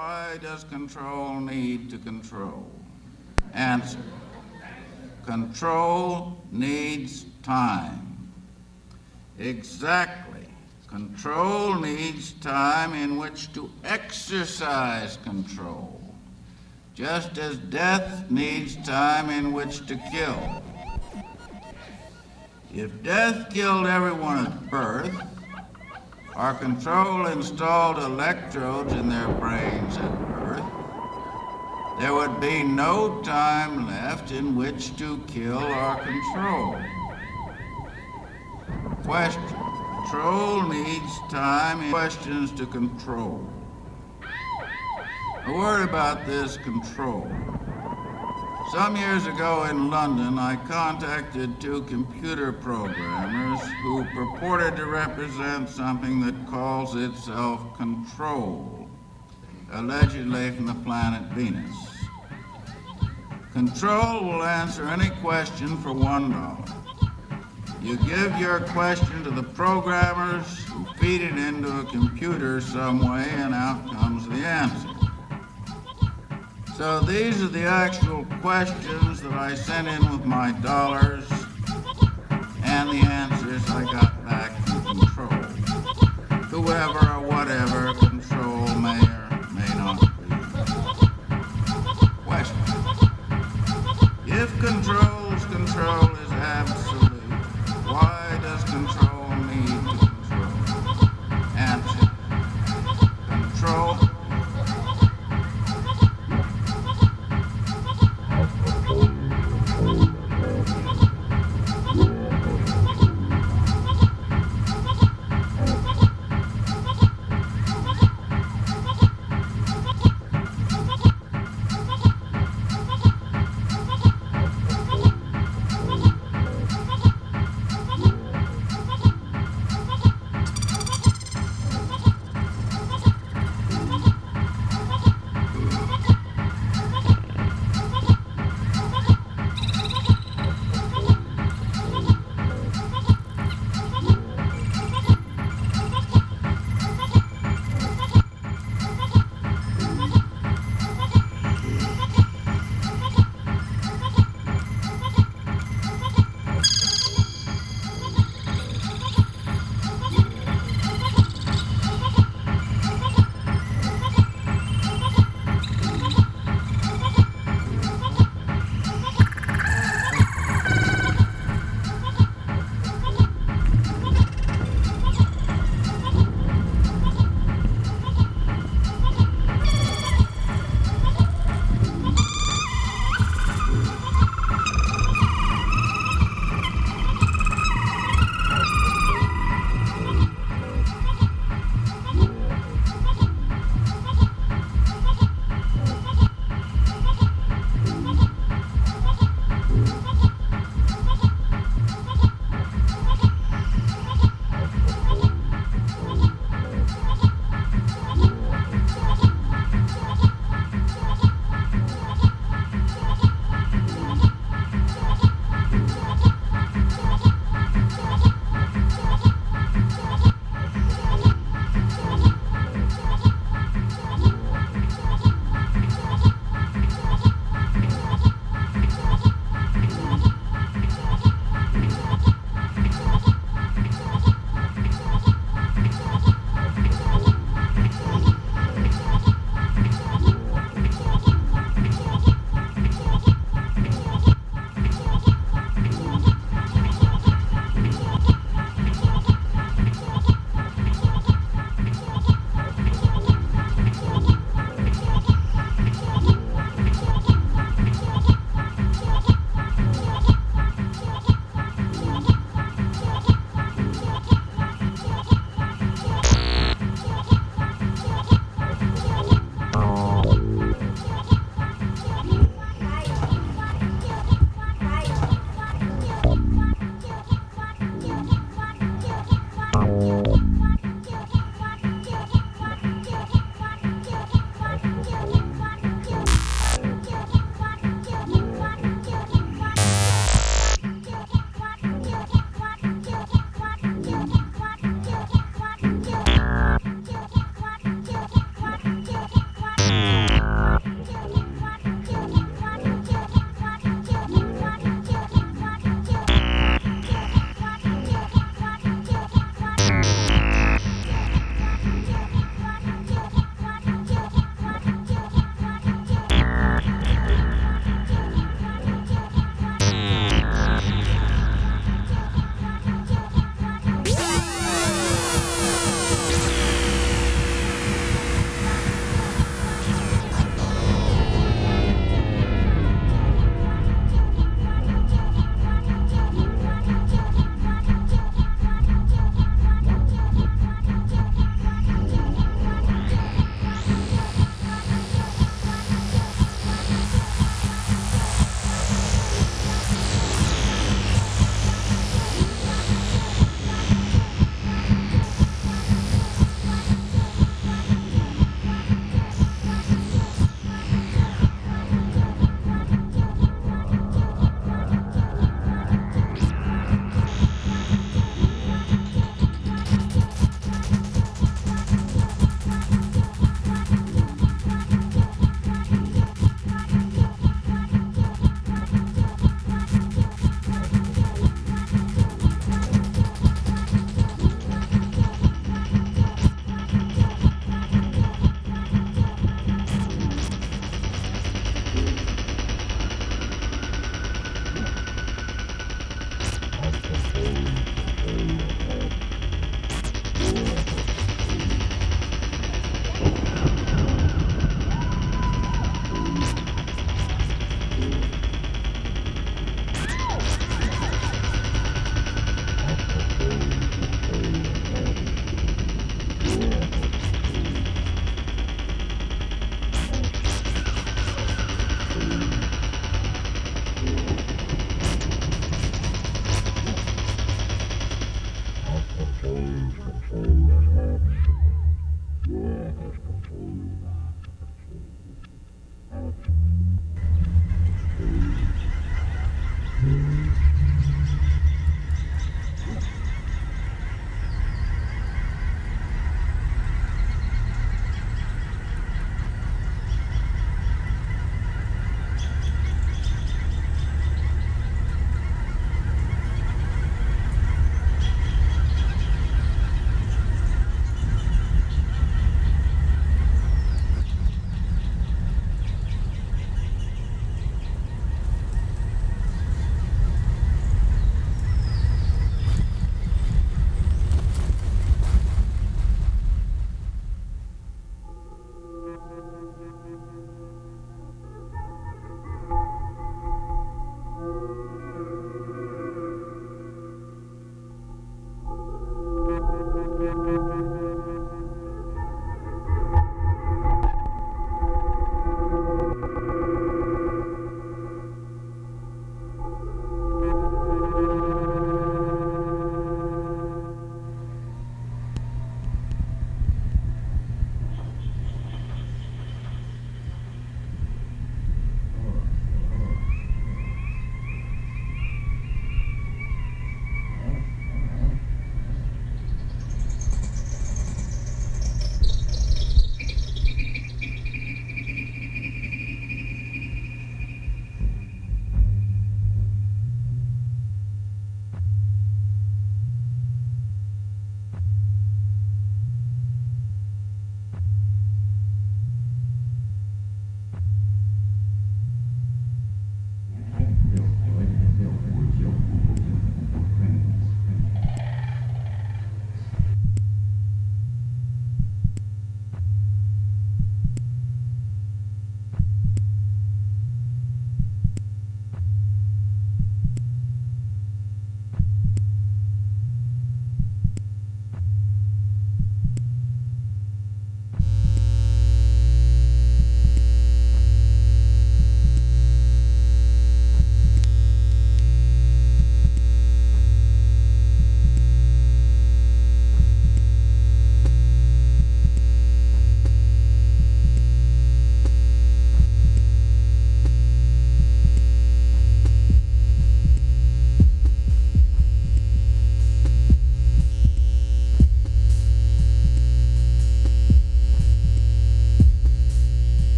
Why does control need to control? Answer. Control needs time. Exactly. Control needs time in which to exercise control, just as death needs time in which to kill. If death killed everyone at birth, our control installed electrodes in their brains at birth, there would be no time left in which to kill or control. Question. Control needs time and questions to control. A worry about this control. Some years ago in London, I contacted two computer programmers who purported to represent something that calls itself control, allegedly from the planet Venus. Control will answer any question for one dollar. You give your question to the programmers who feed it into a computer some way, and out comes the answer. So these are the actual questions that I sent in with my dollars and the answers I got back from control. Whoever or whatever control may or may not be. Question. If control